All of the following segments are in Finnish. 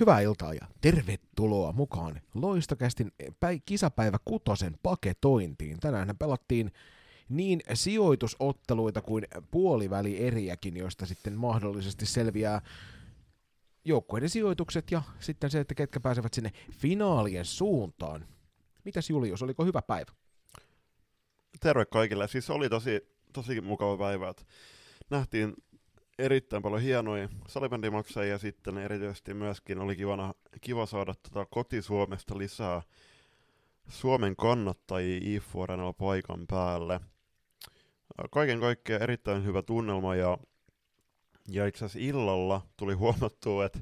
Hyvää iltaa ja tervetuloa mukaan Loistokästin päi- kisapäivä kutosen paketointiin. Tänään pelattiin niin sijoitusotteluita kuin puolivälieriäkin, joista sitten mahdollisesti selviää joukkueiden sijoitukset ja sitten se, että ketkä pääsevät sinne finaalien suuntaan. Mitäs Julius, oliko hyvä päivä? Terve kaikille. Siis oli tosi, tosi mukava päivä. Nähtiin erittäin paljon hienoja salibändimatseja ja sitten erityisesti myöskin oli kivana, kiva saada tota koti-Suomesta lisää Suomen kannattajia IFU paikan päälle. Kaiken kaikkiaan erittäin hyvä tunnelma ja, ja itse asiassa illalla tuli huomattua, että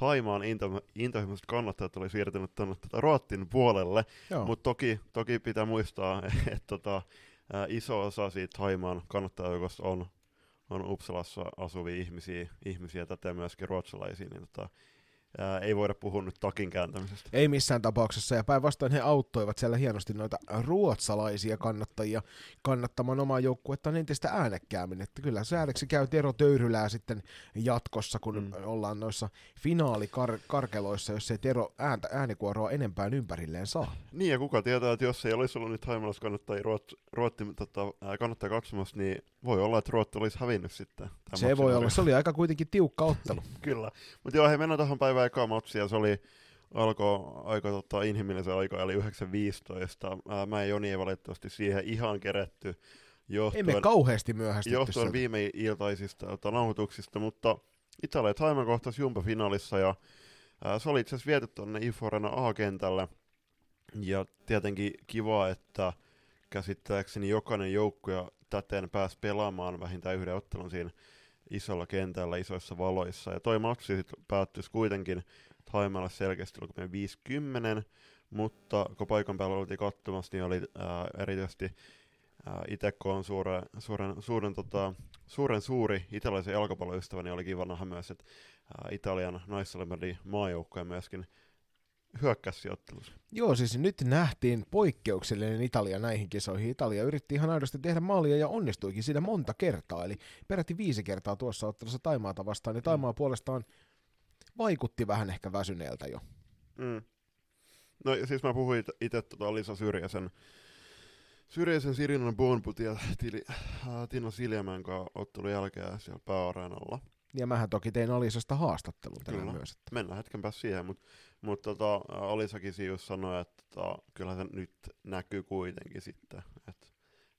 Taimaan into, intohimoiset kannattajat oli siirtynyt tuonne tota Ruottin puolelle, mutta toki, toki pitää muistaa, että tota, iso osa siitä Taimaan kannattajajoukosta on on Uppsalassa asuvia ihmisiä, ihmisiä tätä myöskin ruotsalaisia, niin tota, ää, ei voida puhua nyt takin kääntämisestä. Ei missään tapauksessa, ja päinvastoin he auttoivat siellä hienosti noita ruotsalaisia kannattajia kannattamaan omaa joukkuetta entistä äänekkäämmin, että kyllä säädöksi käy Tero Töyrylää sitten jatkossa, kun mm. ollaan noissa finaalikarkeloissa, jos ei Tero ääntä, äänikuoroa enempään ympärilleen saa. Niin, ja kuka tietää, että jos ei olisi ollut nyt kannattajia Ruot, Ruotti tota, kannattaa katsomassa, niin voi olla, että Ruotti olisi hävinnyt sitten. Se voi olla, se oli aika kuitenkin tiukka ottelu. Kyllä, mutta joo, hei mennään tuohon päivään päivän eka matsi ja se oli alkoi aika tota, inhimillisen aika, eli 9.15. Mä ja Joni ei valitettavasti siihen ihan keretty. Johtuen, Emme kauheasti myöhästytty Johtuen viime iltaisista tota, nauhoituksista, mutta Italia Taiman kohtasi Jumpa-finaalissa ja ää, se oli itse asiassa viety tuonne Iforena A-kentälle. Ja tietenkin kiva, että käsittääkseni jokainen joukkue täten pääsi pelaamaan vähintään yhden ottelun siinä isolla kentällä, isoissa valoissa. Ja toi matsi sitten päättyisi kuitenkin Taimalla selkeästi oli 50, mutta kun paikan päällä oltiin katsomassa, niin oli ää, erityisesti ää, itse kun on suure, suuren, suuren, tota, suuren suuri italialaisen jalkapalloystävä, niin oli kiva nähdä myös, että ää, Italian naissalimadi maajoukkoja myöskin hyökkäsi Joo, siis nyt nähtiin poikkeuksellinen Italia näihin kisoihin. Italia yritti ihan aidosti tehdä maalia ja onnistuikin siinä monta kertaa, eli peräti viisi kertaa tuossa ottelussa Taimaata vastaan, ja Taimaa mm. puolestaan vaikutti vähän ehkä väsyneeltä jo. Mm. No siis mä puhuin itse tuota Lisa Syrjäsen, Syrjäsen Sirinan Bonput ja Tili, äh, Tino Siljamäen kanssa ottelun jälkeen siellä pääareenalla. Ja mähän toki tein Alisasta haastattelun tänään myös. Että... Mennään hetken päästä siihen, mutta mut tota, Alisakin Sius sanoi, että tota, kyllä se nyt näkyy kuitenkin sitten, että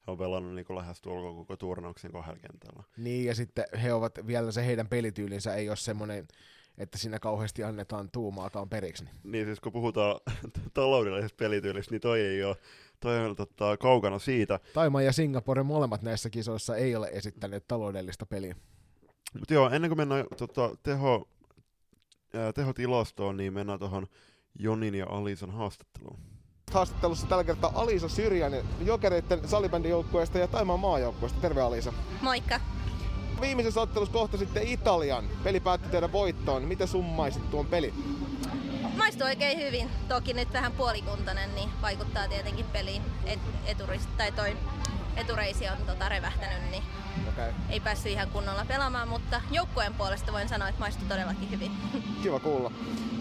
he on pelannut niin lähes tuolla koko turnauksen kahdella kentällä. Niin, ja sitten he ovat vielä se heidän pelityylinsä ei ole semmoinen, että siinä kauheasti annetaan tuumaataan periksi. Niin, niin siis kun puhutaan taloudellisesta pelityylistä, niin toi ei ole toi on tota, kaukana siitä. Taima ja Singapore molemmat näissä kisoissa ei ole esittäneet taloudellista peliä. Mutta joo, ennen kuin mennään tota, teho, ää, tehotilastoon, niin mennään tuohon Jonin ja Alisan haastatteluun. Haastattelussa tällä kertaa Alisa Syrjänen Jokereiden salibändijoukkueesta ja Taimaan maajoukkueesta. Terve Alisa. Moikka. Viimeisessä ottelussa kohta sitten Italian. Peli päätti tehdä voittoon. Miten summaisit tuon peli? Maistuu oikein hyvin. Toki nyt vähän puolikuntainen, niin vaikuttaa tietenkin peliin. Et, eturist, tai toi etureisi on tota revähtänyt, niin okay. ei päässyt ihan kunnolla pelaamaan, mutta joukkueen puolesta voin sanoa, että maistui todellakin hyvin. Kiva kuulla.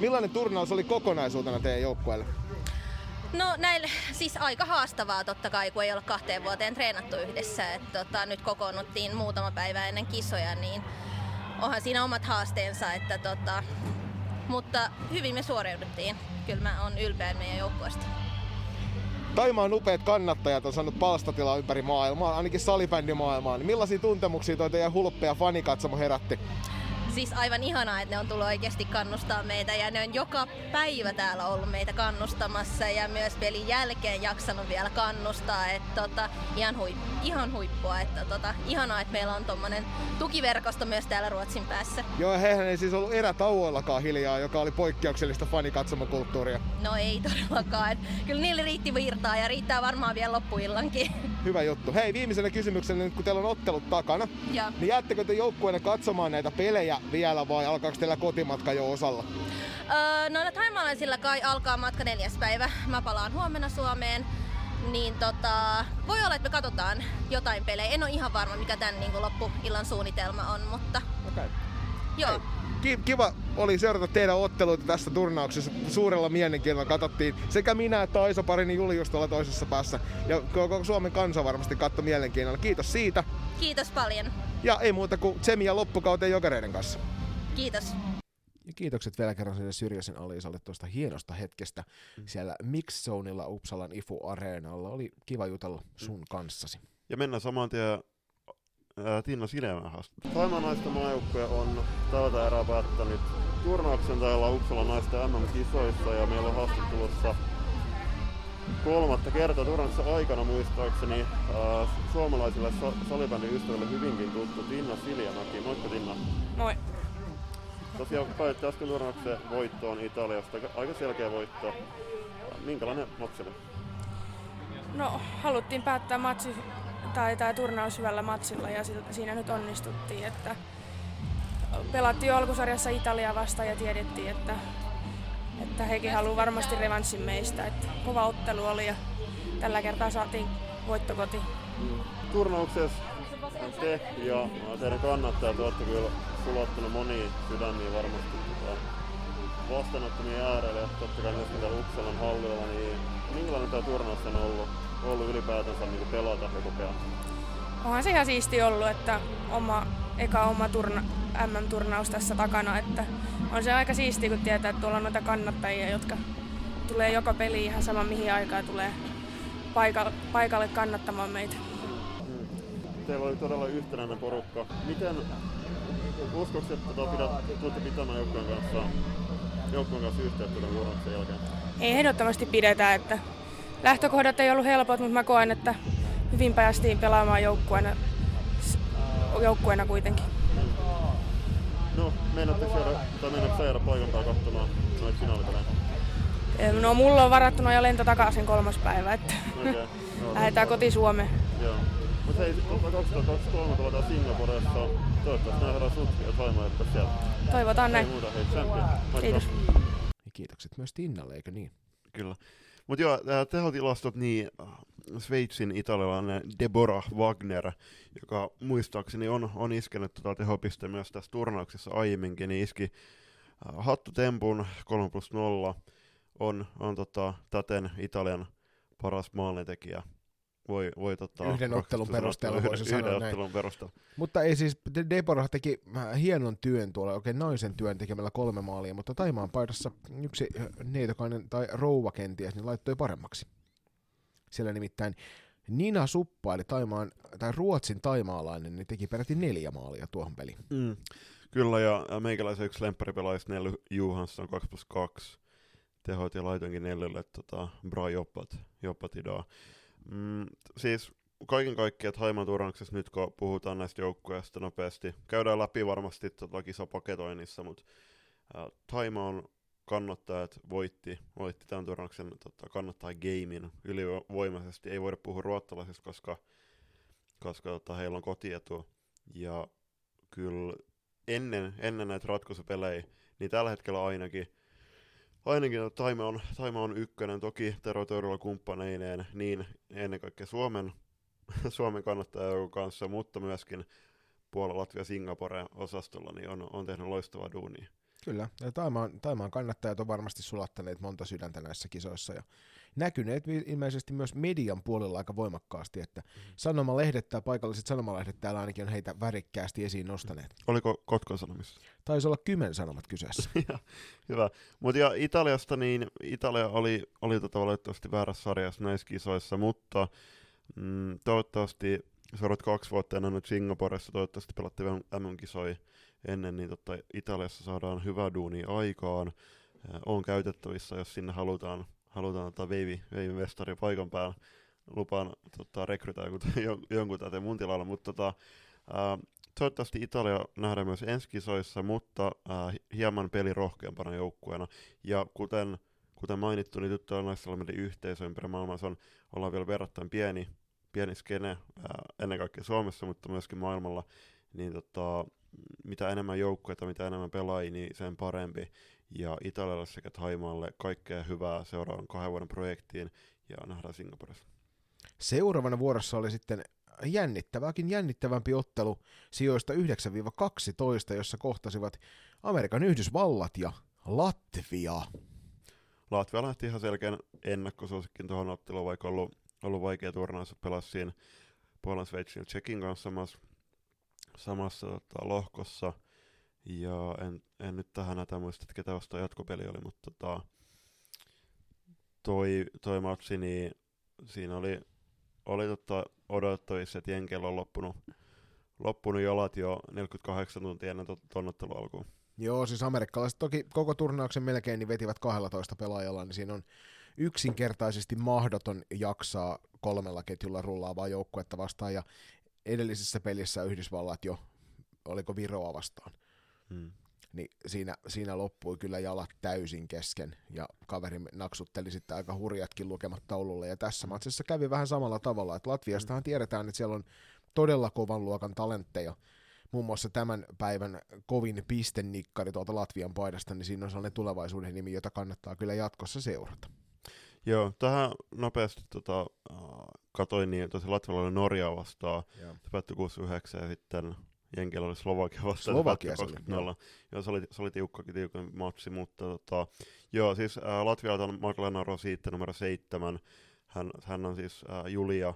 Millainen turnaus oli kokonaisuutena teidän joukkueelle? No näille, siis aika haastavaa totta kai, kun ei ole kahteen vuoteen treenattu yhdessä. Et, tota, nyt kokoonnuttiin muutama päivä ennen kisoja, niin onhan siinä omat haasteensa. Että, tota, mutta hyvin me suoriuduttiin. Kyllä mä oon ylpeä meidän joukkueesta. Taimaan upeat kannattajat on saanut palstatilaa ympäri maailmaa, ainakin salibändimaailmaa. Niin millaisia tuntemuksia toi teidän hulppea fanikatsomo herätti? Siis aivan ihanaa, että ne on tullut oikeasti kannustaa meitä ja ne on joka päivä täällä ollut meitä kannustamassa ja myös pelin jälkeen jaksanut vielä kannustaa. Että tota, ihan, huip, ihan huippua, että tota, ihanaa, että meillä on tuommoinen tukiverkosto myös täällä Ruotsin päässä. Joo, hehän ei siis ollut erätauoillakaan hiljaa, joka oli poikkeuksellista fanikatsomakulttuuria. No ei todellakaan. Kyllä niille riitti virtaa ja riittää varmaan vielä loppuillankin. Hyvä juttu. Hei, viimeisenä kysymyksenä, nyt kun teillä on ottelut takana, ja. niin jäättekö te joukkueena katsomaan näitä pelejä vielä vai alkaako teillä kotimatka jo osalla? Öö, no taimaalaisilla kai alkaa matka neljäs päivä. Mä palaan huomenna Suomeen. Niin tota, voi olla, että me katsotaan jotain pelejä. En ole ihan varma, mikä tämän niin loppuillan suunnitelma on, mutta... Okay. Joo. Hei, kiva oli seurata teidän otteluita tässä turnauksessa suurella mielenkiinnolla. Katsottiin sekä minä että Aiso Parini Julius tuolla toisessa päässä. Ja koko Suomen kansa varmasti katsoi mielenkiinnolla. Kiitos siitä. Kiitos paljon. Ja ei muuta kuin tsemiä loppukauteen jokereiden kanssa. Kiitos. Ja kiitokset vielä kerran sinne Syrjäsen Aliisalle tuosta hienosta hetkestä siellä Mixzoneilla Uppsalan IFU Areenalla. Oli kiva jutella sun kanssasi. Ja mennään saman tien ää, Tinna Silmään haastatteluun. Taimaan naisten maajoukkue on tältä erää päättänyt turnauksen täällä Uppsalan naisten MM-kisoissa ja meillä on haastattelussa kolmatta kertaa turnauksen aikana muistaakseni ää, suomalaisille sa- salibändin ystäville hyvinkin tuttu Tinna Siljamäki. Moikka Tinna. Moi. Tosiaan päätti äsken turnauksen voittoon Italiasta. Aika- Aika selkeä voitto. Minkälainen matsi oli? No, haluttiin päättää matsi tai tämä turnaus hyvällä matsilla ja si- siinä nyt onnistuttiin, että pelattiin jo alkusarjassa Italia vastaan ja tiedettiin, että, että hekin haluaa varmasti revanssin meistä. Että kova ottelu oli ja tällä kertaa saatiin voitto kotiin. turnauksessa te ja teidän kannattajat olette kyllä sulottanut moniin sydämiin varmasti tota, vastaanottomien äärelle ja totta kai myöskin täällä Uppsalan hallilla, niin minkälainen tämä turnaus on ollut, ollut ylipäätänsä niin pelata ja kokea? Onhan se ihan siisti ollut, että oma, eka oma turna, MM-turnaus tässä takana, että on se aika siisti, kun tietää, että tuolla on noita kannattajia, jotka tulee joka peli ihan sama mihin aikaan tulee paikalle, paikalle kannattamaan meitä. Mm. Teillä oli todella yhtenäinen porukka. Miten uskoksi, että tota pidät, tuutte pitämään joukkueen kanssa, joukkueen kanssa yhteyttä tämän turnauksen jälkeen? Ei ehdottomasti pidetä, että lähtökohdat ei ollut helpot, mutta mä koen, että hyvin päästiin pelaamaan joukkueena, joukkueena kuitenkin. No, meinaatteko jäädä, tai meinaatteko jäädä paikan päällä katsomaan noita finaalipelejä? No mulla on varattuna jo lento takaisin kolmas päivä, että Okei. Joo, lähdetään koti Suomeen. Joo. Mutta hei, tota 2023 pelataan Singaporessa. Toivottavasti nähdään sut ja Taima, että siellä. Toivotaan Ei näin. muuta, hei. Kiitos. Ja kiitokset myös Tinnalle, eikö niin? Kyllä. Mutta joo, tehotilastot, niin äh, Sveitsin italialainen Deborah Wagner, joka muistaakseni on, on iskenyt tota tehopiste myös tässä turnauksessa aiemminkin, niin iski äh, hattutempun 3 plus 0, on, on tota, täten Italian paras maalintekijä. Voi, voi tota, Yhden ottelun perusteella sanoa, voisi yhden, sanoa yhden näin. ottelun perusteella. Mutta ei siis, De- Deborah teki äh, hienon työn tuolla, oikein naisen työn tekemällä kolme maalia, mutta Taimaan paidassa yksi äh, neitokainen tai rouva kenties niin laittoi paremmaksi. Siellä nimittäin Nina Suppa, eli Taimaan, tai Ruotsin taimaalainen, niin teki peräti neljä maalia tuohon peliin. Mm. Kyllä, ja meikäläisen yksi lempparipelaajista Nelly Johansson 2 plus 2 tehot ja laitoinkin Nellylle tota, bra jobbat, jobbat idag. Mm, siis kaiken kaikkiaan Haiman turnauksessa nyt kun puhutaan näistä joukkueista nopeasti, käydään läpi varmasti tota kisapaketoinnissa, mutta äh, Taimaan kannattajat voitti, voitti tämän turnauksen tota, kannattaa gamein ylivoimaisesti. Ei voida puhua ruottalaisesta, koska, koska tota, heillä on kotietu. Ja kyllä ennen, ennen näitä ratkaisupelejä, niin tällä hetkellä ainakin, ainakin Taima on, Taima on ykkönen, toki Tero Teurolla kumppaneineen, niin ennen kaikkea Suomen, Suomen kannattajajoukon kanssa, mutta myöskin Puola, Latvia, Singapore osastolla, niin on, on tehnyt loistavaa duunia. Kyllä, ja Taimaan, Taimaan kannattajat on varmasti sulattaneet monta sydäntä näissä kisoissa ja näkyneet ilmeisesti myös median puolella aika voimakkaasti, että sanomalehdet tai paikalliset sanomalehdet täällä ainakin on heitä värikkäästi esiin nostaneet. Oliko Kotkan Sanomissa? Taisi olla kymmen sanomat kyseessä. Ja, Hyvä. Mutta ja Italiasta, niin Italia oli, oli tota valitettavasti väärässä sarjassa näissä kisoissa, mutta mm, toivottavasti seuraavat kaksi vuotta ennen nyt Singaporessa, toivottavasti pelattiin MM-kisoja ennen, niin tota, Italiassa saadaan hyvä duuni aikaan. On käytettävissä, jos sinne halutaan, halutaan tota veivi, veivi mestari paikan päällä. Lupaan tota, rekrytää jonkun, jon- jonkun täten mun tilalla, mutta tota, äh, toivottavasti Italia nähdään myös ensi kisoissa, mutta äh, hieman pelirohkeampana joukkueena. Ja kuten, kuten mainittu, niin tyttöjen naissalmeiden yhteisö ympäri maailmaa, se on, ollaan vielä verrattain pieni, pieni skene, äh, ennen kaikkea Suomessa, mutta myöskin maailmalla, niin tota, mitä enemmän joukkueita, mitä enemmän pelaajia, niin sen parempi. Ja Italialle sekä Taimaalle kaikkea hyvää seuraavan kahden vuoden projektiin, ja nähdään Singaporessa. Seuraavana vuorossa oli sitten jännittävääkin jännittävämpi ottelu sijoista 9-12, jossa kohtasivat Amerikan Yhdysvallat ja Latvia. Latvia lähti ihan selkeän ennakkosuosikkin tuohon otteluun, vaikka ollut, ollut vaikea turnaus, pelasi siinä Puolan, Sveitsin ja Tsekin kanssa samassa, samassa tota, lohkossa. Ja en, en nyt tähän näitä muista, että ketä vastaan jatkopeli oli, mutta tota, toi, toi matsi, niin siinä oli, oli tota odotettavissa, että Jenkeillä on loppunut, loppunut jalat jo 48 tuntia ennen tuon alkuun. Joo, siis amerikkalaiset toki koko turnauksen melkein niin vetivät 12 pelaajalla, niin siinä on yksinkertaisesti mahdoton jaksaa kolmella ketjulla rullaavaa joukkuetta vastaan, ja edellisessä pelissä Yhdysvallat jo, oliko Viroa vastaan, hmm. niin siinä, siinä loppui kyllä jalat täysin kesken, ja kaveri naksutteli sitten aika hurjatkin lukemat taululle, ja tässä matsissa kävi vähän samalla tavalla, että Latviastahan hmm. tiedetään, että siellä on todella kovan luokan talentteja, muun muassa tämän päivän kovin pistennikkari tuolta Latvian paidasta, niin siinä on sellainen tulevaisuuden nimi, jota kannattaa kyllä jatkossa seurata. Joo, tähän nopeasti tota, uh, katoin, niin tosi Latvialla oli Norja vastaan, se päättyi 6-9 ja sitten Jenkillä oli Slovakia vastaan, Slovakia se 20 Joo. joo, se oli, se oli tiukkakin, tiukan matsi, mutta tota, joo, siis uh, Latvialta on Magdalena Rosiitte numero 7, hän, hän on siis uh, Julia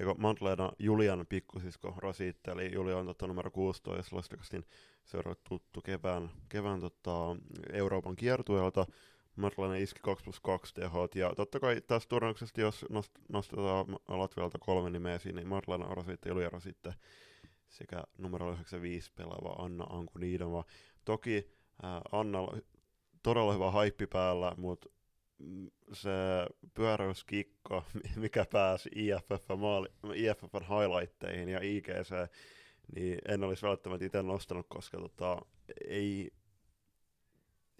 eikö Mantleena Julian pikkusisko Rosiitte, eli Julia on totta numero 16, Lastakastin seuraava tuttu kevään, kevään tota, Euroopan kiertueelta. Mantleena iski 2 plus 2 tehot, ja totta kai tässä turnauksessa, jos nost, nostetaan Latvialta kolme nimeä esiin, niin Mantleena Rosiitte, Julia Rosiitte sekä numero 95 pelaava Anna Ankunidova. Toki äh, Anna todella hyvä haippi päällä, mutta se pyöräyskikko, mikä pääsi IFF maali, IFFn highlightteihin ja IGC, niin en olisi välttämättä itse nostanut, koska tota, ei,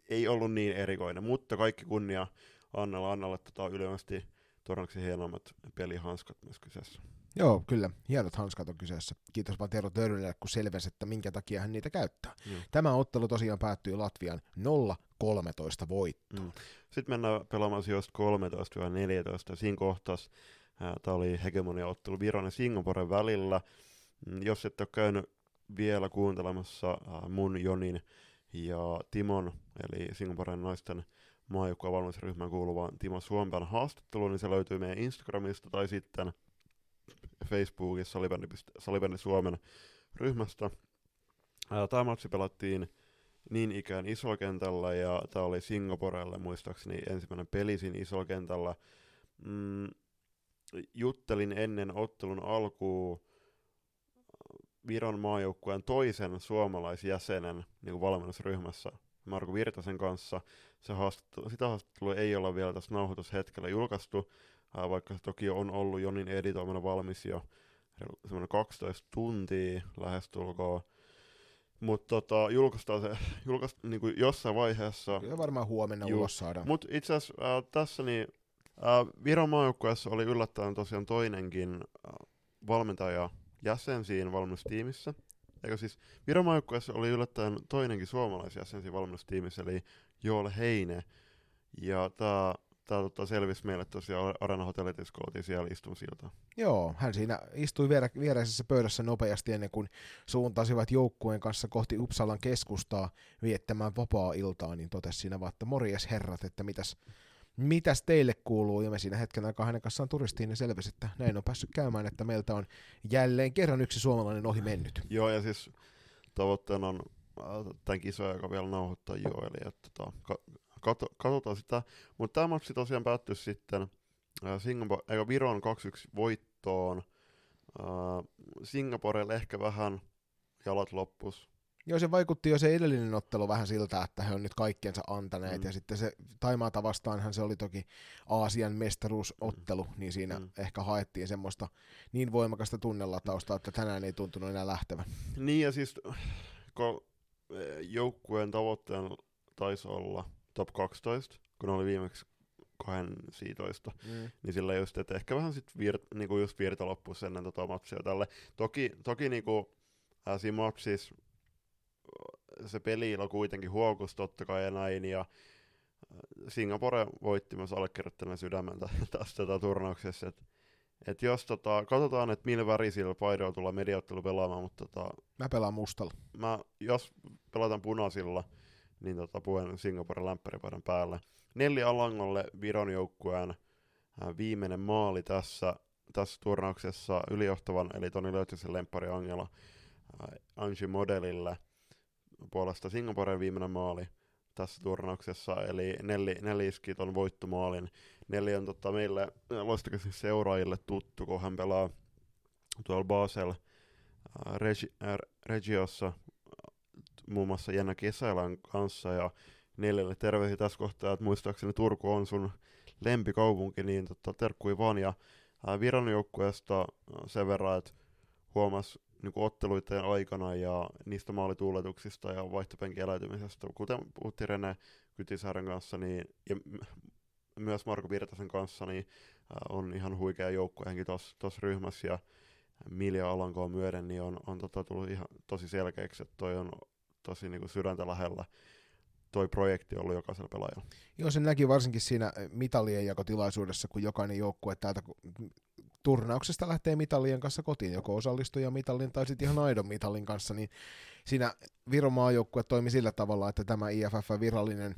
ei ollut niin erikoinen, mutta kaikki kunnia Annalla. Annalle tota, yleisesti todennäköisesti hienommat pelihanskat myös kyseessä. Joo, kyllä. Hienot hanskat on kyseessä. Kiitos vaan Tero Törnille, kun selvesi, että minkä takia hän niitä käyttää. Mm. Tämä ottelu tosiaan päättyi Latvian 0-13 voittoon. Mm. Sitten mennään pelaamaan sijoista 13-14. Siinä kohtas tämä oli hegemonia-ottelu Viron ja Singaporen välillä. Mm, jos et ole käynyt vielä kuuntelemassa mun, Jonin ja Timon, eli Singaporen naisten maajoukkueen valmennusryhmään kuuluvan Timo Suomen haastattelu, niin se löytyy meidän Instagramista tai sitten – Facebookissa Salibändi, Salibändi Suomen ryhmästä. Tämä matsi pelattiin niin ikään isokentällä ja tämä oli Singaporelle muistaakseni ensimmäinen peli siinä isokentällä. Mm, juttelin ennen ottelun alkuun Viron maajoukkueen toisen suomalaisjäsenen niin valmennusryhmässä Marko Virtasen kanssa. Se haastattelu, sitä haastattelua ei olla vielä tässä nauhoitushetkellä julkaistu, vaikka se toki on ollut Jonin editoimena valmis jo semmoinen 12 tuntia lähestulkoon. Mutta tota, julkaistaan se julkaist, niin kuin jossain vaiheessa. Kyllä varmaan huomenna Juu. ulos saadaan. Mutta itse asiassa äh, tässä niin, äh, Viron maajoukkueessa oli yllättäen tosiaan toinenkin äh, valmentaja jäsen siinä valmennustiimissä. Eikö siis Viron maajoukkueessa oli yllättäen toinenkin suomalaisjäsen siinä valmennustiimissä, eli Joel Heine. Ja tämä tämä tota, selvisi meille tosiaan Arena Hotellitissa, kun oltiin siellä istunsilta. Joo, hän siinä istui viere, viereisessä pöydässä nopeasti ennen kuin suuntasivat joukkueen kanssa kohti Uppsalan keskustaa viettämään vapaa-iltaa, niin totesi siinä vaan, että morjes herrat, että mitäs, mitäs teille kuuluu, ja me siinä hetken aikaa hänen kanssaan turistiin, niin selvisi, että näin on päässyt käymään, että meiltä on jälleen kerran yksi suomalainen ohi mennyt. Joo, ja siis tavoitteena on äh, tämän kisoja, joka vielä nauhoittaa jo, eli että tota, kato, katsotaan sitä. Mutta tämä matsi tosiaan päättyi sitten äh, Singapore, eikä Viron 2-1 voittoon. Äh, Singaporelle ehkä vähän jalat loppus. Joo, se vaikutti jo se edellinen ottelu vähän siltä, että he on nyt kaikkiensa antaneet, mm. ja sitten se Taimaata vastaanhan se oli toki Aasian mestaruusottelu, mm. niin siinä mm. ehkä haettiin semmoista niin voimakasta tunnelatausta, että tänään ei tuntunut enää lähtevän. Niin, ja siis kun eh, joukkueen tavoitteena taisi olla top 12, kun oli viimeksi 12, mm. niin sillä just, että ehkä vähän sit vir, niinku just virta loppuisi ennen tota matsia tälle. Toki, toki niinku, äh, siinä matsissa se peliilo kuitenkin huokus totta kai ja näin, ja äh, Singapore voitti myös allekirjoittaneen sydämen tästä tätä turnauksessa, että Et jos tota, katsotaan, että millä värisillä paidoilla tullaan mediaottelu pelaamaan, mutta tota, Mä pelaan mustalla. mä, jos pelataan punaisilla, niin tota, puen Singaporen lämpäripaidan päälle. Neljä Alangolle Viron joukkueen ää, viimeinen maali tässä, tässä turnauksessa ylijohtavan, eli Toni Löytsäsen lemppari Angela ää, Angie Modelille puolesta Singaporen viimeinen maali tässä turnauksessa, eli Nelli, Nelli iski ton voittomaalin. Nelli on tota, meille loistakäsin seuraajille tuttu, kun hän pelaa tuolla Basel ää, Regi, ää, Regiossa muun muassa Jenna Kesäilän kanssa ja neljälle terveisiä tässä kohtaa, että muistaakseni Turku on sun lempikaupunki, niin tota, terkkui vaan ja ää, Viron sen verran, että huomas niin otteluiden aikana ja niistä maalituuletuksista ja vaihtopenkin eläytymisestä, kuten puhuttiin Rene Kytisaaren kanssa niin, ja myös Marko Virtasen kanssa, niin ää, on ihan huikea joukkueenkin tuossa ryhmässä ja Milja Alankoon myöden, niin on, on tota, tullut ihan tosi selkeäksi, että toi on tosi niin kuin sydäntä lähellä toi projekti ollut jokaisella pelaajalla. Joo, se näki varsinkin siinä mitalien jakotilaisuudessa, kun jokainen joukkue täältä turnauksesta lähtee mitallien kanssa kotiin, joko osallistuja mitallin tai sitten ihan aidon mitallin kanssa, niin siinä Viron maajoukkue toimi sillä tavalla, että tämä IFF virallinen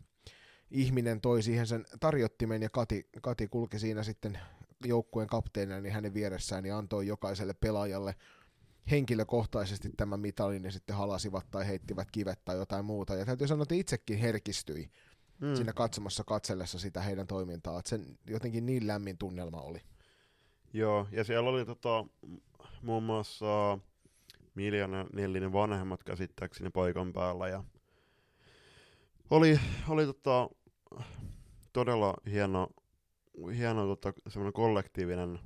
ihminen toi siihen sen tarjottimen ja Kati, Kati kulki siinä sitten joukkueen kapteenina niin hänen vieressään ja antoi jokaiselle pelaajalle henkilökohtaisesti tämän mitalin ja sitten halasivat tai heittivät kivet tai jotain muuta. Ja täytyy sanoa, että itsekin herkistyi mm. siinä katsomassa katsellessa sitä heidän toimintaa. Että sen jotenkin niin lämmin tunnelma oli. Joo, ja siellä oli tota, muun muassa Miljan ja Nellinen vanhemmat käsittääkseni paikan päällä. Ja oli, oli tota, todella hieno, hieno tota, semmoinen kollektiivinen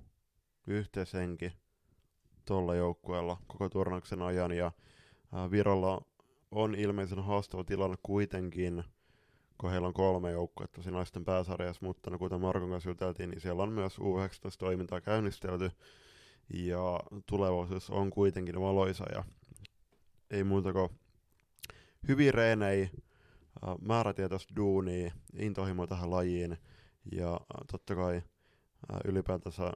yhteishenki tuolla joukkueella koko turnauksen ajan. Ja ää, Virolla on ilmeisen haastava tilanne kuitenkin, kun heillä on kolme joukkuetta tosi naisten pääsarjassa, mutta no, kuten Markon kanssa juteltiin, niin siellä on myös U19-toimintaa käynnistelty, ja tulevaisuus on kuitenkin valoisa, ja ei muuta kuin hyvin reenei, määrätietoista duunia, intohimo tähän lajiin, ja totta kai ylipäätänsä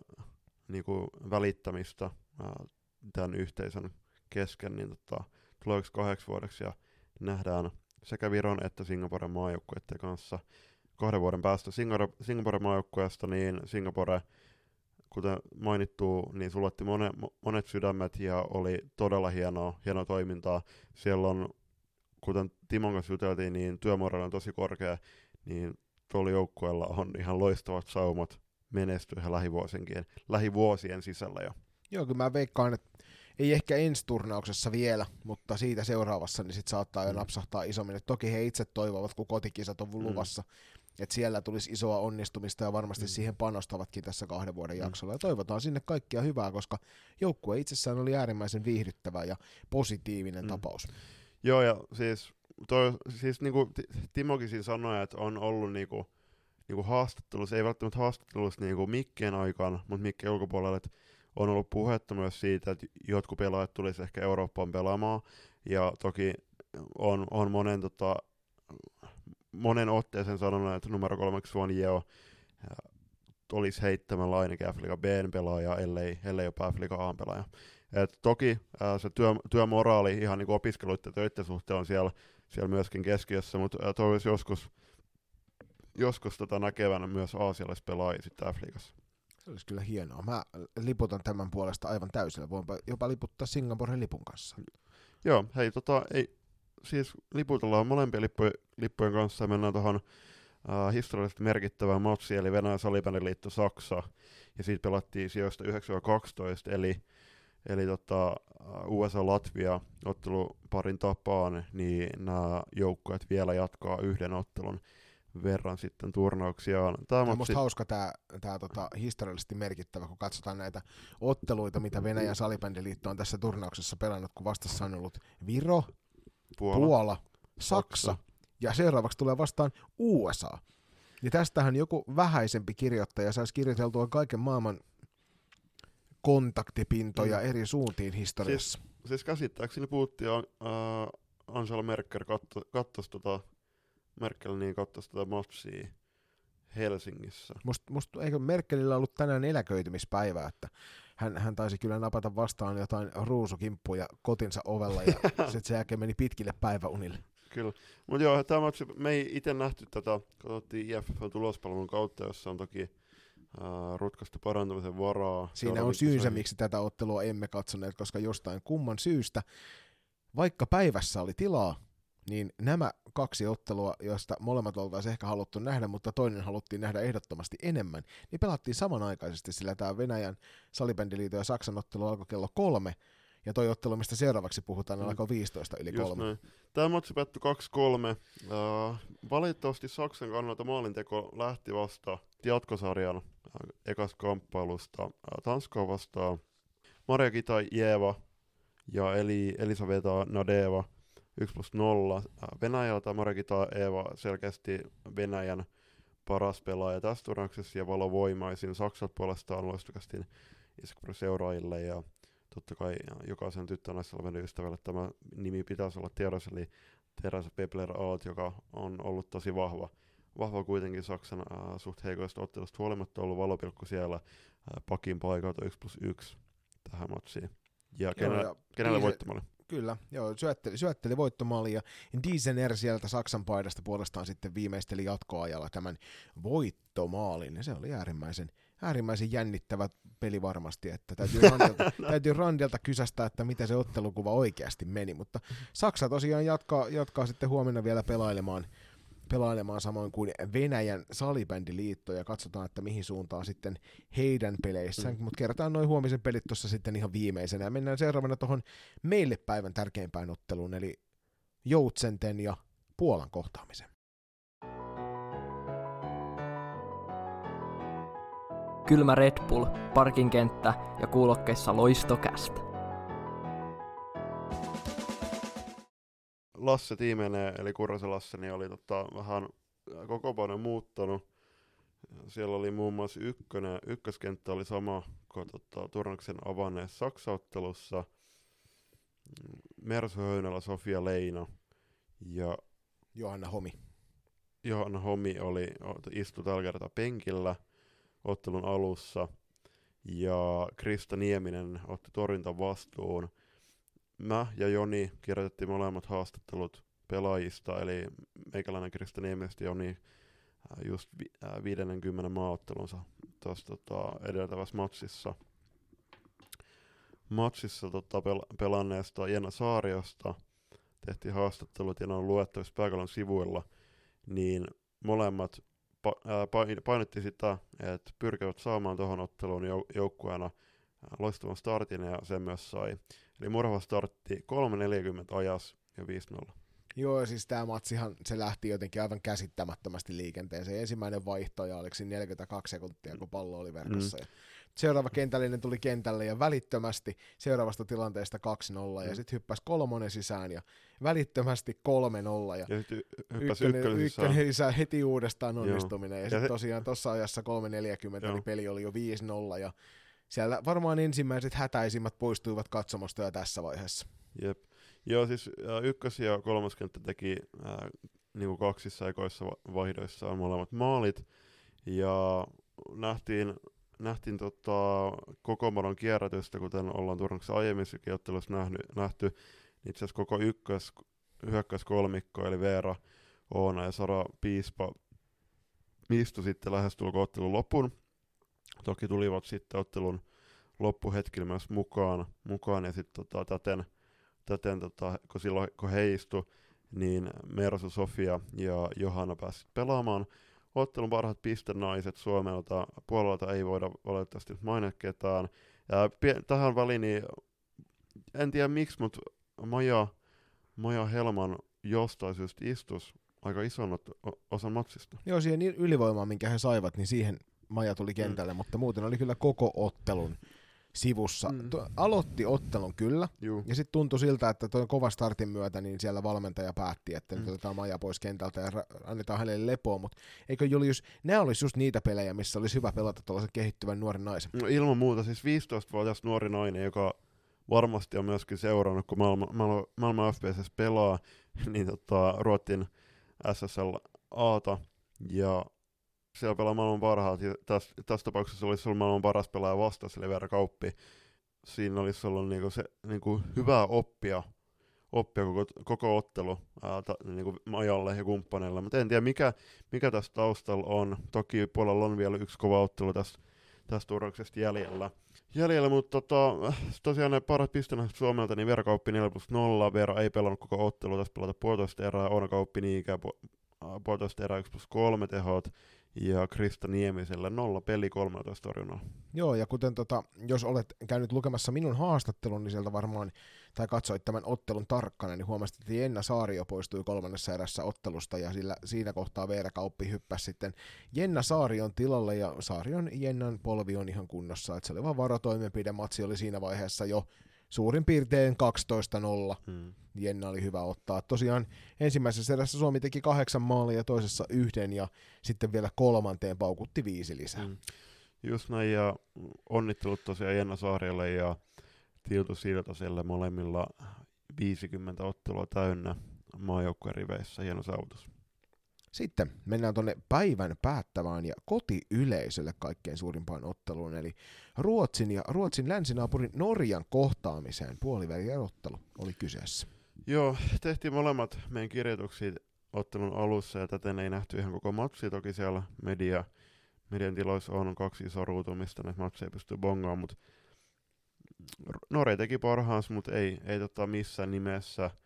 niin kuin välittämistä tämän yhteisön kesken, niin tota, tuleeko kahdeksi vuodeksi ja nähdään sekä Viron että Singaporen maajoukkueiden kanssa kahden vuoden päästä Singapore, Singaporen maajoukkueesta, niin Singapore, kuten mainittu, niin sulatti monet, monet sydämet ja oli todella hienoa, hienoa toimintaa. Siellä on, kuten Timon kanssa juteltiin, niin työmoraali on tosi korkea, niin tuolla joukkueella on ihan loistavat saumat menestyä lähivuosienkin, lähivuosien sisällä jo. Joo, kyllä mä veikkaan, että ei ehkä ensi turnauksessa vielä, mutta siitä seuraavassa niin sit saattaa jo mm. napsahtaa isommin. Et toki he itse toivovat, kun kotikisat on mm. luvassa, että siellä tulisi isoa onnistumista ja varmasti mm. siihen panostavatkin tässä kahden vuoden mm. jaksolla. Ja toivotaan sinne kaikkia hyvää, koska joukkue itsessään oli äärimmäisen viihdyttävä ja positiivinen mm. tapaus. Joo, ja siis, toi, siis niin kuin Timokin siinä sanoi, että on ollut niinku, niinku haastattelussa, ei välttämättä haastattelussa niinku mikkien aikaan, mutta mikkien ulkopuolella, että on ollut puhetta myös siitä, että jotkut pelaajat tulisi ehkä Eurooppaan pelaamaan, ja toki on, on monen, tota, monen otteeseen sanonut, että numero kolmeksi Suon Jeo olisi heittämällä ainakin F-Liga Bn pelaaja, ellei, ellei jopa F-Liga A pelaaja. Et toki ää, se työ, työmoraali ihan niin opiskeluiden töiden suhteen on siellä, siellä myöskin keskiössä, mutta toivoisi joskus, joskus tota näkevän myös aasialaispelaajia sitten F-Liigassa. Se olisi kyllä hienoa. Mä liputan tämän puolesta aivan täysillä. Voinpa jopa liputtaa Singaporen lipun kanssa. Joo, hei tota, ei, siis liputellaan molempia lippujen, lippujen kanssa ja mennään tuohon uh, historiallisesti merkittävään matsiin, eli Venäjän salibändiliitto Saksa, ja siitä pelattiin sijoista 9-12, eli, eli tota, USA-Latvia otteluparin tapaan, niin nämä joukkueet vielä jatkaa yhden ottelun verran sitten turnauksiaan. Tämä on musta hauska tämä, tämä tota, historiallisesti merkittävä, kun katsotaan näitä otteluita, mitä Venäjän salibändiliitto on tässä turnauksessa pelannut, kun vastassa on ollut Viro, Puola, Puola Saksa, Saksa ja seuraavaksi tulee vastaan USA. Ja tästähän joku vähäisempi kirjoittaja saisi kirjoiteltua kaiken maailman kontaktipintoja mm. eri suuntiin historiassa. Siis, siis käsittääkseni puhuttiin, uh, Angela Merkel katsoisi tota Merkel niin katsoisi tätä matchia Helsingissä. Must, must, eikö Merkelillä ollut tänään eläköitymispäivä, että hän, hän taisi kyllä napata vastaan jotain ruusukimppuja kotinsa ovella ja sitten sen jälkeen meni pitkille päiväunille. Kyllä. Mutta joo, tämä matsi, me ei itse nähty tätä, katsottiin IFF tulospalvelun kautta, jossa on toki uh, rutkasta parantamisen varaa. Siinä on syynsä, miksi tätä ottelua emme katsoneet, koska jostain kumman syystä, vaikka päivässä oli tilaa, niin nämä kaksi ottelua, joista molemmat oltaisiin ehkä haluttu nähdä, mutta toinen haluttiin nähdä ehdottomasti enemmän, niin pelattiin samanaikaisesti, sillä tämä Venäjän salibändiliiton ja Saksan ottelu alkoi kello kolme, ja toi ottelu, mistä seuraavaksi puhutaan, mm. alkoi 15 yli kolme. Näin. Tämä matsi päättyi 2-3. Uh, valitettavasti Saksan kannalta maalinteko lähti vasta jatkosarjan uh, ekas kamppailusta uh, Tanskaa vastaan. Maria Kita Jeva ja Eli, Elisaveta Nadeva – 1 plus 0. Venäjältä Margita Eeva selkeästi Venäjän paras pelaaja tässä turnauksessa ja valovoimaisin. Saksat puolestaan loistukasti seuraajille ja totta kai jokaisen tyttönaisella ystävälle tämä nimi pitäisi olla tiedossa, eli Teresa Pepler Aat, joka on ollut tosi vahva, vahva kuitenkin Saksan äh, suht heikoista ottelusta huolimatta ollut valopilkku siellä äh, pakin paikalta 1 plus 1 tähän matsiin. Ja, kenellä, ja kenellä voittamalle? Kyllä, joo, syötteli, syötteli voittomaali ja Diesener sieltä Saksan paidasta puolestaan sitten viimeisteli jatkoajalla tämän voittomaalin. Ja se oli äärimmäisen, äärimmäisen jännittävä peli varmasti, että täytyy Randilta, täytyy Randilta kysästä, että mitä se ottelukuva oikeasti meni, mutta Saksa tosiaan jatkaa, jatkaa sitten huomenna vielä pelailemaan pelailemaan samoin kuin Venäjän salibändiliitto ja katsotaan, että mihin suuntaan sitten heidän peleissään, mm. mutta kerrotaan noin huomisen pelit tuossa sitten ihan viimeisenä ja mennään seuraavana tuohon meille päivän tärkeimpään otteluun, eli Joutsenten ja Puolan kohtaamisen. Kylmä Red Bull, parkinkenttä ja kuulokkeissa loistokästä. Lasse tiimenee, eli Kurrasen Lasse, niin oli tota, vähän koko paljon muuttanut. Siellä oli muun muassa ykkönen, ykköskenttä oli sama kuin tota, turnauksen avanneessa Saksauttelussa. Mersu Höynälä, Sofia Leina ja Johanna Homi. Johanna Homi oli, istui tällä kertaa penkillä ottelun alussa. Ja Krista Nieminen otti torjunta vastuun mä ja Joni kirjoitettiin molemmat haastattelut pelaajista, eli meikäläinen Krista Niemestä Joni äh, just vi, äh, 50 maaottelunsa tuossa tota, edeltävässä matsissa. Matsissa tota, pel- pelanneesta Jenna Saariosta tehtiin haastattelut ja ne on luettavissa pääkallon sivuilla, niin molemmat pa- äh, painotti sitä, että pyrkivät saamaan tuohon otteluun jou- joukkueena loistavan startin ja sen myös sai. Eli Murhava startti 3.40 ajas ja 5-0. Joo, siis tämä matsihan, se lähti jotenkin aivan käsittämättömästi liikenteeseen. Ensimmäinen vaihtoja oliko 42 sekuntia, kun pallo oli verkossa. Mm. seuraava kentällinen tuli kentälle ja välittömästi seuraavasta tilanteesta 2-0 mm. ja sitten hyppäsi kolmonen sisään ja välittömästi 3-0 ja, ja hyppäsi ykkönen, ykkönen sisään heti uudestaan onnistuminen. Joo. Ja, ja sitten tosiaan tuossa ajassa 3-40, niin peli oli jo 5-0 ja siellä varmaan ensimmäiset hätäisimmät poistuivat katsomosta jo tässä vaiheessa. Jep. Joo, siis ykkös- ja kolmoskenttä teki äh, niin kaksissa ekoissa vaihdoissa molemmat maalit, ja nähtiin, nähtiin tota, koko maron kierrätystä, kuten ollaan Turnaksessa aiemmissakin ottelussa nähty, nähty itse asiassa koko ykkös, kolmikko, eli Veera, Oona ja Sara Piispa istui sitten lähestulkoon ottelun lopun, Toki tulivat sitten ottelun loppuhetkillä myös mukaan, mukaan ja sitten tota, täten, täten tota, kun silloin kun he istu, niin Mersu, Sofia ja Johanna pääsivät pelaamaan. Ottelun parhaat pistenaiset Suomelta, puolelta ei voida valitettavasti mainita ketään. Ja tähän väliin, niin en tiedä miksi, mutta Maja, Maja Helman jostain syystä istus aika ison osan matsista. Joo, siihen ylivoimaan, minkä he saivat, niin siihen Maja tuli mm. kentälle, mm. mutta muuten oli kyllä koko ottelun sivussa. Mm. aloitti ottelun kyllä, Juu. ja sitten tuntui siltä, että tuon kova startin myötä niin siellä valmentaja päätti, että mm. nyt otetaan Maja pois kentältä ja annetaan hänelle lepoa, mutta eikö Julius, nämä olisi just niitä pelejä, missä olisi hyvä pelata tuollaisen kehittyvän nuoren naisen? No ilman muuta, siis 15-vuotias nuori nainen, joka varmasti on myöskin seurannut, kun maailma, maailma, maailma FPSS pelaa, niin tota, Ruotin SSL Aata, ja siellä pelaa maailman parhaat, ja tässä, tässä tapauksessa olisi ollut maailman paras pelaaja vastas, eli Vera Kauppi. Siinä olisi ollut niinku se niinku hyvää oppia, oppia koko, koko ottelu ää, ta, niinku Majalle ja kumppaneille, mutta en tiedä mikä, mikä tässä taustalla on. Toki puolella on vielä yksi kova ottelu tässä, tästä turnauksesta jäljellä. Jäljellä, mutta tota, tosiaan ne parat pistenä Suomelta, niin Vera Kauppi 4 plus 0, Vera ei pelannut koko ottelu, tässä pelata puolitoista erää, Oona Kauppi niin ikään puolitoista erää 1 plus 3 tehot, ja Krista Niemisellä nolla peli 13 torjunnalla. Joo, ja kuten tota, jos olet käynyt lukemassa minun haastattelun, niin sieltä varmaan, tai katsoit tämän ottelun tarkkana, niin huomasit, että Jenna Saario poistui kolmannessa erässä ottelusta, ja sillä, siinä kohtaa Veera Kauppi hyppäsi sitten Jenna Saarion tilalle, ja Saarion Jennan polvi on ihan kunnossa, että se oli vaan varotoimenpide, matsi oli siinä vaiheessa jo suurin piirtein 12-0. Hmm. Jenna oli hyvä ottaa. Tosiaan ensimmäisessä erässä Suomi teki kahdeksan maalia ja toisessa yhden ja sitten vielä kolmanteen paukutti viisi lisää. Hmm. Just näin ja onnittelut tosiaan Jenna Saarelle ja Tiltu Siltaselle molemmilla 50 ottelua täynnä maajoukkueen riveissä. Hieno saavutus. Sitten mennään tuonne päivän päättävään ja kotiyleisölle kaikkein suurimpaan otteluun, eli Ruotsin ja Ruotsin länsinaapurin Norjan kohtaamiseen puolivälierottelu oli kyseessä. Joo, tehtiin molemmat meidän kirjoituksia ottelun alussa ja täten ei nähty ihan koko matsi. Toki siellä media, median tiloissa on kaksi isoa ruutumista, että matsi ei pysty bongaan, mutta Norja teki parhaansa, mutta ei, ei tota missään nimessä –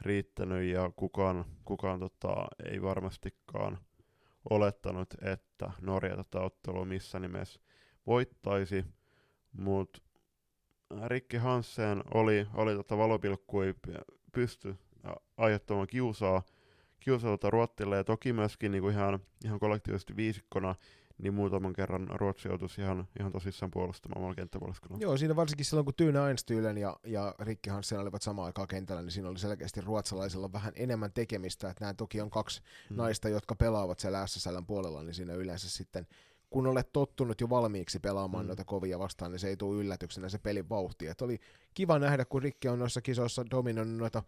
riittänyt ja kukaan, kukaan tota, ei varmastikaan olettanut, että Norja tätä ottelua missä nimessä voittaisi, mutta Rikki Hansen oli, oli tota valopilkkui pysty aiheuttamaan kiusaa, kiusaa tota Ruottille ja toki myöskin niinku ihan, ihan kollektiivisesti viisikkona niin muutaman kerran Ruotsi joutuisi ihan, ihan tosissaan puolustamaan omalla kenttäpuolustuksella. Joo, siinä varsinkin silloin, kun Tyyne Einstyylen ja, ja Rikki Hansen olivat samaan aikaan kentällä, niin siinä oli selkeästi ruotsalaisilla vähän enemmän tekemistä, että nämä toki on kaksi hmm. naista, jotka pelaavat siellä SSL puolella, niin siinä yleensä sitten kun olet tottunut jo valmiiksi pelaamaan mm. noita kovia vastaan, niin se ei tule yllätyksenä se pelin vauhti. Et oli kiva nähdä, kun Rikki on noissa kisoissa dominoinut noita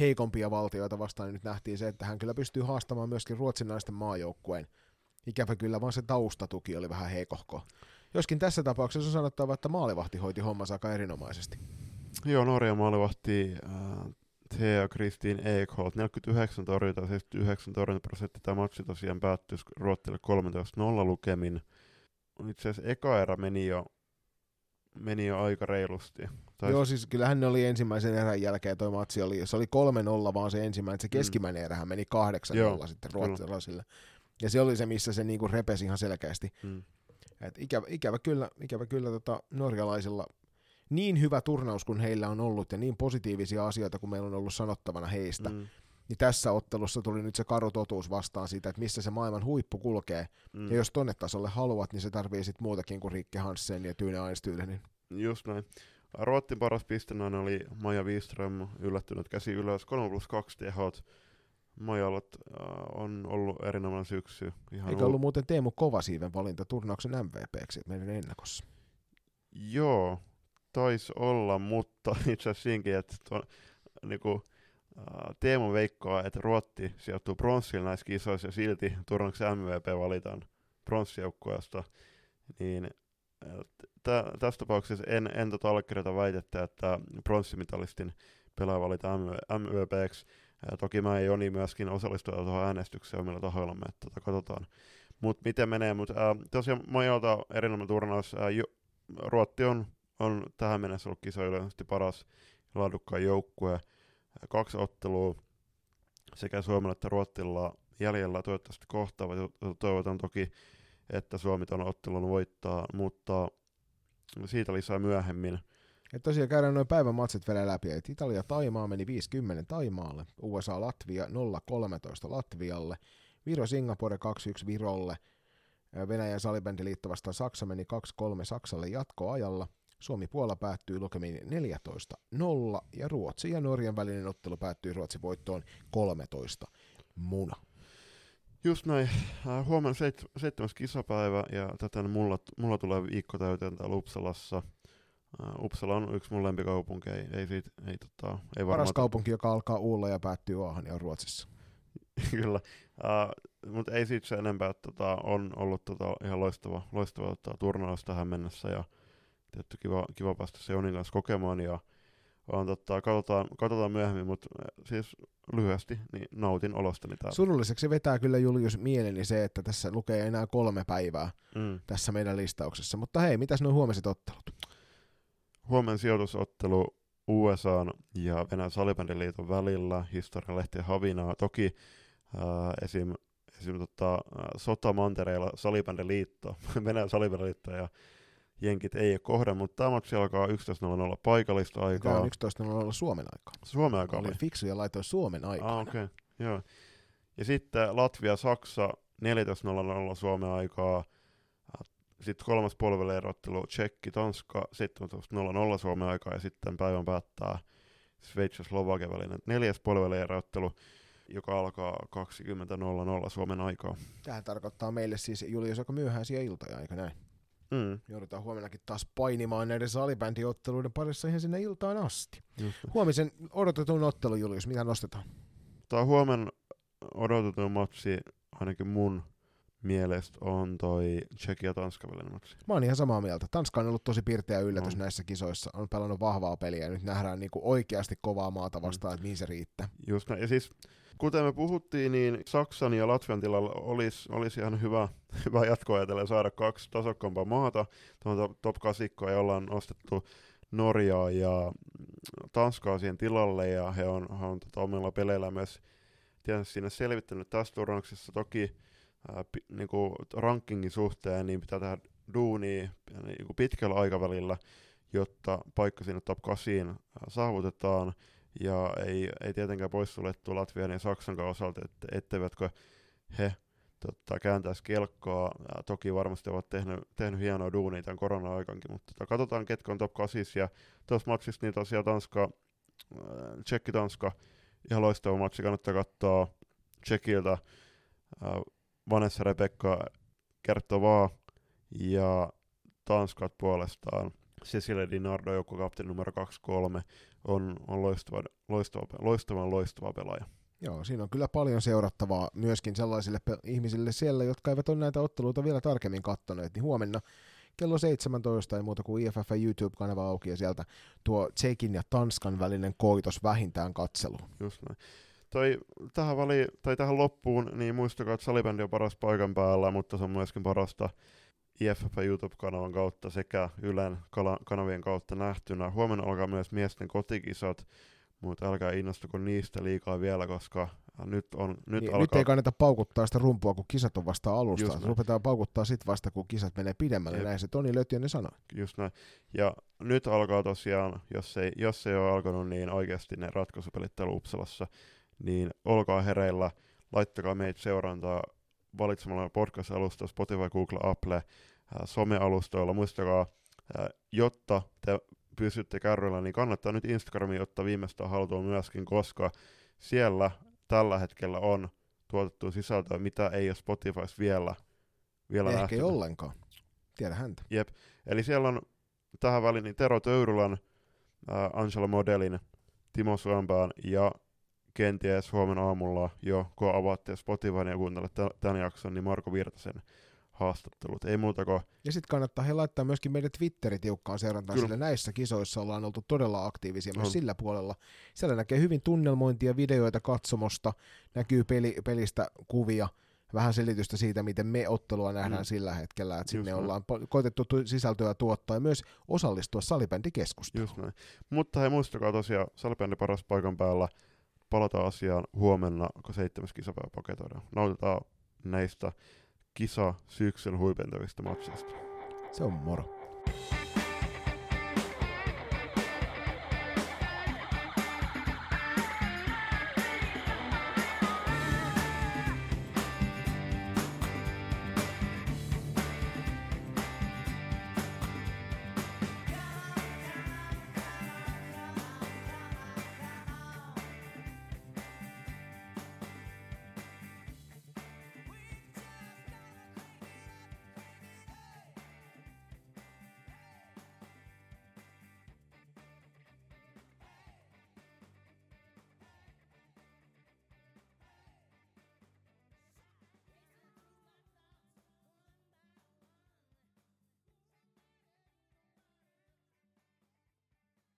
heikompia valtioita vastaan, niin nyt nähtiin se, että hän kyllä pystyy haastamaan myöskin ruotsin naisten maajoukkueen Ikävä kyllä, vaan se taustatuki oli vähän heikohko. Joskin tässä tapauksessa on sanottava, että maalivahti hoiti hommansa aika erinomaisesti. Joo, Norja maalivahti äh, Thea Kristiin Ekholt, 49 torjuntaa, 79 torjuntaprosentti. Tämä matsi tosiaan päättyi Ruottille 13-0 lukemin. Itse asiassa eka erä meni jo, meni jo aika reilusti. Tai Joo, siis kyllähän ne oli ensimmäisen erän jälkeen, toi matsi oli, se oli 3-0 vaan se ensimmäinen, se mm. keskimmäinen mm. erähän meni 8-0 Joo, sitten ruotsalaisille. Kyllä. Ja se oli se, missä se niinku repesi ihan selkeästi. Mm. Et ikävä, ikävä kyllä, ikävä kyllä tota norjalaisilla niin hyvä turnaus kuin heillä on ollut ja niin positiivisia asioita kuin meillä on ollut sanottavana heistä, mm. niin tässä ottelussa tuli nyt se karu totuus vastaan siitä, että missä se maailman huippu kulkee. Mm. Ja jos tonne tasolle haluat, niin se tarvii sitten muutakin kuin Rikke Hansen ja Tyyne Einstyylenin. Just näin. Ruottin paras pistenään oli Maja Wiström, yllättynyt käsi ylös, 3 plus 2 tehot. Majalat äh, on ollut erinomainen syksy. Ihan Eikä ollut muuten Teemu Kovasiiven valinta turnauksen MVPksi meidän ennakossa? Joo, taisi olla, mutta itse asiassa siinkin, että tuon, niinku, äh, Teemu veikkoa, että Ruotti sijoittuu pronssille näissä kisoissa ja silti turnauksen MVP valitaan pronssijoukkueesta, niin tä, tässä tapauksessa en, en tota allekirjoita väitettä, että pronssimitalistin pelaaja valitaan MVPksi. Ja toki mä ja Joni myöskin osallistua tuohon äänestykseen omilla tahoillamme, että tota, katsotaan. Mutta miten menee, mutta tosiaan Majalta erinomainen turnaus. Ää, jo, Ruotti on, on tähän mennessä ollut kisoillisesti paras laadukkaan joukkue. Kaksi ottelua sekä Suomella että Ruottilla jäljellä toivottavasti kohtaavat. Toivotan toki, että Suomi tuon ottelun voittaa, mutta siitä lisää myöhemmin. Et tosiaan käydään noin päivän matsit vielä läpi. Et Italia Taimaa meni 50 Taimaalle, USA Latvia 0-13 Latvialle, Viro Singapore 2-1 Virolle, Venäjän salibändiliitto vastaan Saksa meni 2-3 Saksalle jatkoajalla, Suomi Puola päättyi lukemiin 14-0 ja Ruotsi ja Norjan välinen ottelu päättyi Ruotsin voittoon 13 muna. Just näin. Äh, huomenna seit- seitsemäs kisapäivä ja tätä mulla, mulla tulee viikko täyteen täällä Uppsalassa – Uh, Uppsala on yksi mun lempikaupunki, ei, ei, siitä, ei, tota, ei varmaan... Paras kaupunki, joka alkaa Uulla ja päättyy Aahan, on Ruotsissa. Kyllä, uh, mutta ei siitä se enempää, että tota, on ollut tota, ihan loistava, loistava tota, turnaus tähän mennessä ja tietty kiva, kiva päästä se Jonin kanssa kokemaan ja on, tota, katsotaan, katsotaan myöhemmin, mutta siis lyhyesti niin nautin olostani täällä. Surulliseksi vetää kyllä Julius mieleni se, että tässä lukee enää kolme päivää Mm. tässä meidän listauksessa. Mutta hei, mitäs nuo huomiset ottelut? Huomen sijoitusottelu USA ja Venäjän salibändiliiton välillä, historialehti Havinaa. Toki äh, esim, esim tota, äh, sotamantereilla salibändiliitto, Venäjän salibändiliitto ja jenkit ei ole kohda, mutta tämä matsi alkaa 11.00 paikallista Tämä aikaa. on 11.00 Suomen aikaa. Suomen aikaa. Olin fiksu ja laitoin Suomen aikaa. Ah, okei. Okay. Joo. Ja sitten Latvia-Saksa 14.00 Suomen aikaa. Sitten kolmas polveleerottelu Tsekki-Tanska 17.00 Suomen aikaa ja sitten päivän päättää Sveitsi ja Slovakia välinen neljäs polveleerottelu, joka alkaa 20.00 Suomen aikaa. Tähän tarkoittaa meille siis Julius aika myöhäisiä iltoja, eikö näin? Mm, Joudutaan huomennakin taas painimaan näiden salibändiotteluiden parissa ihan sinne iltaan asti. just. Huomisen odotetun ottelu, Julius, mitä nostetaan? Tämä huomen odotetun matsi, ainakin mun mielestä, on toi Tsekki ja Tanska välinen matsi. Mä oon ihan samaa mieltä. Tanska on ollut tosi pirteä yllätys On. näissä kisoissa. On pelannut vahvaa peliä ja nyt nähdään niinku oikeasti kovaa maata vastaan, että mihin se riittää. Just näin. Ja siis, kuten me puhuttiin, niin Saksan ja Latvian tilalla olisi, olisi ihan hyvä, hyvä jatko ajatellen saada kaksi tasokkaampaa maata tuohon top, top 8 ja ollaan nostettu Norjaa ja Tanskaa siihen tilalle ja he on, he on tota, omilla peleillä myös tietysti siinä selvittänyt tässä turnauksessa toki ää, pi, niinku, rankingin suhteen niin pitää tehdä duunia niinku pitkällä aikavälillä, jotta paikka sinne top 8 ää, saavutetaan. Ja ei, ei tietenkään poissuljettu Latvian ja Saksan osalta, että etteivätkö he totta, kääntäisi kelkkaa. Ja toki varmasti ovat tehnyt, tehnyt hienoa duunia tämän korona-aikankin, mutta tota, katsotaan ketkä on top 8 ja tuossa matsissa niin tosiaan Tanska, Tsekki-Tanska, ihan loistava matsi, kannattaa katsoa Tsekiltä Vanessa Rebekka Kertovaa ja Tanskat puolestaan Cecilia Dinardo, joukko kapteeni numero 23, on, on loistava, loistava, loistavan loistava pelaaja. Joo, siinä on kyllä paljon seurattavaa myöskin sellaisille pe- ihmisille siellä, jotka eivät ole näitä otteluita vielä tarkemmin kattoneet, niin huomenna kello 17 ei muuta kuin IFF YouTube-kanava auki ja sieltä tuo Tsekin ja Tanskan välinen koitos vähintään katseluun. Just näin. Toi, tähän, väli, tai tähän loppuun, niin muistakaa, että salibändi on paras paikan päällä, mutta se on myöskin parasta IFF YouTube-kanavan kautta sekä Ylen kanavien kautta nähtynä. Huomenna alkaa myös miesten kotikisat, mutta älkää innostuko niistä liikaa vielä, koska nyt, on, nyt niin, alkaa... nyt ei kannata paukuttaa sitä rumpua, kun kisat on vasta alusta. Rupetaan paukuttaa sit vasta, kun kisat menee pidemmälle. Jep. Näin se Toni Lötjönen sanoi. Just näin. Ja nyt alkaa tosiaan, jos ei, jos ei ole alkanut, niin oikeasti ne ratkaisupelit täällä Uppsalassa, niin olkaa hereillä, laittakaa meitä seurantaa valitsemalla podcast-alusta Spotify, Google, Apple, äh, somealustoilla. Muistakaa, äh, jotta te pysytte kärryillä, niin kannattaa nyt Instagramiin ottaa viimeistään haltuun myöskin, koska siellä tällä hetkellä on tuotettu sisältöä, mitä ei ole Spotifys vielä, vielä Ehkä ei ollenkaan. Tiedä häntä. Eli siellä on tähän väliin niin Tero Töyrylän, äh, Angela Modelin, Timo Suompään ja kenties huomenna aamulla jo, kun avaatte Spotifyn ja kuuntelette tämän jakson, niin Marko Virtasen haastattelut. Ei muuta kuin Ja sitten kannattaa he laittaa myöskin meidän Twitteri tiukkaan seurantaan, Kyllä. sillä näissä kisoissa ollaan oltu todella aktiivisia myös On. sillä puolella. Siellä näkee hyvin tunnelmointia, videoita katsomosta, näkyy peli, pelistä kuvia, vähän selitystä siitä, miten me ottelua nähdään Mm. sillä hetkellä, että sinne ollaan koitettu tu- sisältöä tuottaa ja myös osallistua salibändikeskusteluun. just näin. Mutta hei, muistakaa tosiaan, salibändi paras paikan päällä. Palataan asiaan huomenna, kun seitsemäs kisapäivä paketoidaan. Nautitaan näistä kisa syksyn huipentavista matseista. Se on moro.